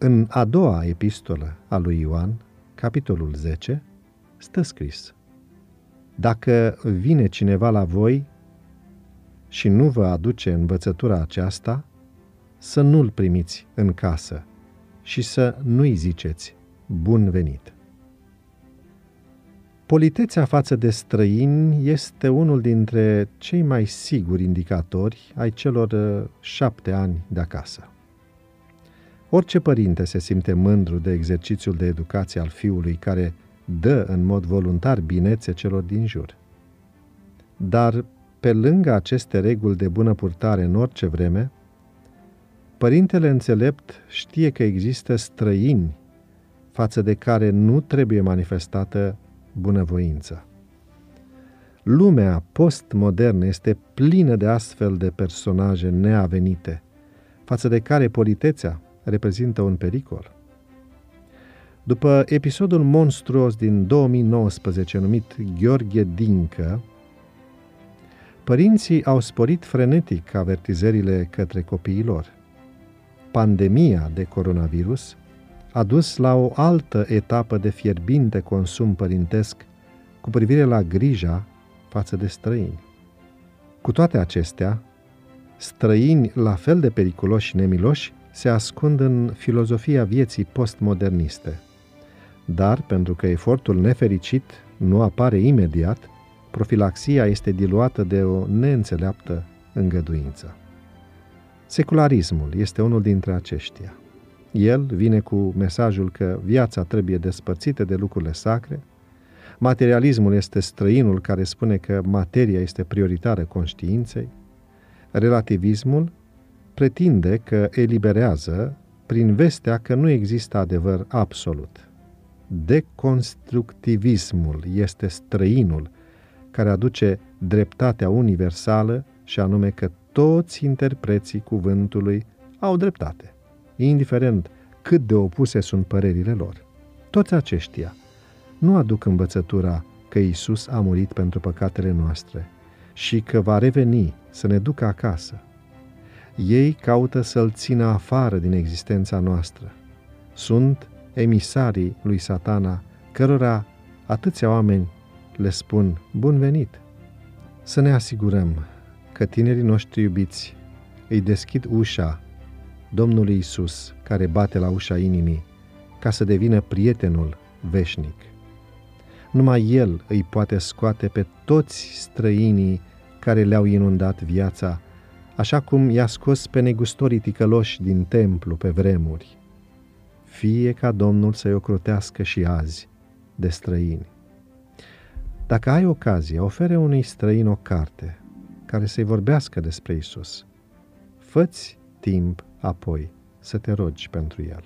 În a doua epistolă a lui Ioan, capitolul 10, stă scris Dacă vine cineva la voi și nu vă aduce învățătura aceasta, să nu-l primiți în casă și să nu-i ziceți, bun venit. Politețea față de străini este unul dintre cei mai siguri indicatori ai celor uh, șapte ani de acasă. Orice părinte se simte mândru de exercițiul de educație al fiului care dă în mod voluntar binețe celor din jur. Dar, pe lângă aceste reguli de bună purtare în orice vreme, părintele înțelept știe că există străini față de care nu trebuie manifestată bunăvoință. Lumea postmodernă este plină de astfel de personaje neavenite, față de care politețea reprezintă un pericol. După episodul monstruos din 2019 numit Gheorghe Dincă, părinții au sporit frenetic avertizările către copiii lor. Pandemia de coronavirus a dus la o altă etapă de fierbinte consum părintesc cu privire la grija față de străini. Cu toate acestea, străini la fel de periculoși și nemiloși se ascund în filozofia vieții postmoderniste. Dar, pentru că efortul nefericit nu apare imediat, profilaxia este diluată de o neînțeleaptă îngăduință. Secularismul este unul dintre aceștia. El vine cu mesajul că viața trebuie despărțită de lucrurile sacre, materialismul este străinul care spune că materia este prioritară conștiinței, relativismul pretinde că eliberează prin vestea că nu există adevăr absolut. Deconstructivismul este străinul care aduce dreptatea universală și anume că toți interpreții cuvântului au dreptate indiferent cât de opuse sunt părerile lor. Toți aceștia nu aduc învățătura că Isus a murit pentru păcatele noastre și că va reveni să ne ducă acasă. Ei caută să-L țină afară din existența noastră. Sunt emisarii lui satana, cărora atâția oameni le spun bun venit. Să ne asigurăm că tinerii noștri iubiți îi deschid ușa Domnului Isus, care bate la ușa inimii, ca să devină prietenul veșnic. Numai El îi poate scoate pe toți străinii care le-au inundat viața, așa cum i-a scos pe negustorii ticăloși din templu pe vremuri. Fie ca Domnul să-i ocrotească și azi de străini. Dacă ai ocazie, ofere unui străin o carte care să-i vorbească despre Isus. Făți timp apoi să te rogi pentru el.